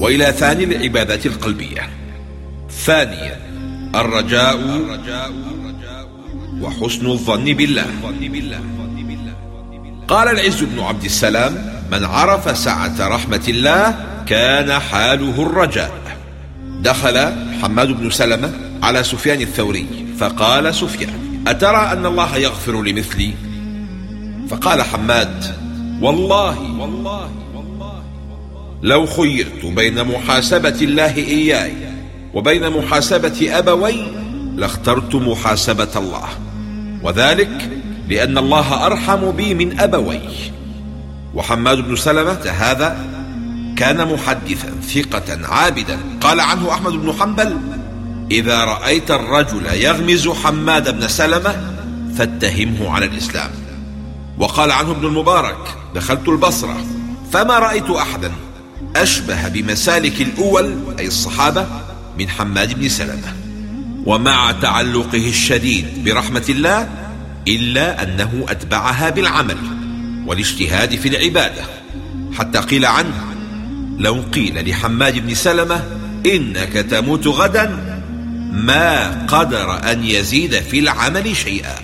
وإلى ثاني العبادات القلبية. ثانيا الرجاء وحسن الظن بالله. قال العز بن عبد السلام من عرف سعة رحمة الله كان حاله الرجاء. دخل حماد بن سلمة على سفيان الثوري فقال سفيان أترى أن الله يغفر لمثلي؟ فقال حماد والله والله لو خيرت بين محاسبة الله إياي وبين محاسبة أبوي لاخترت محاسبة الله وذلك لأن الله أرحم بي من أبوي. وحماد بن سلمة هذا كان محدثا ثقة عابدا. قال عنه أحمد بن حنبل إذا رأيت الرجل يغمز حماد بن سلمة فاتهمه على الإسلام. وقال عنه ابن المبارك دخلت البصرة فما رأيت أحدا. أشبه بمسالك الأول أي الصحابة من حماد بن سلمة. ومع تعلقه الشديد برحمة الله إلا أنه أتبعها بالعمل والاجتهاد في العبادة. حتى قيل عنه لو قيل لحماد بن سلمة إنك تموت غدا ما قدر أن يزيد في العمل شيئا.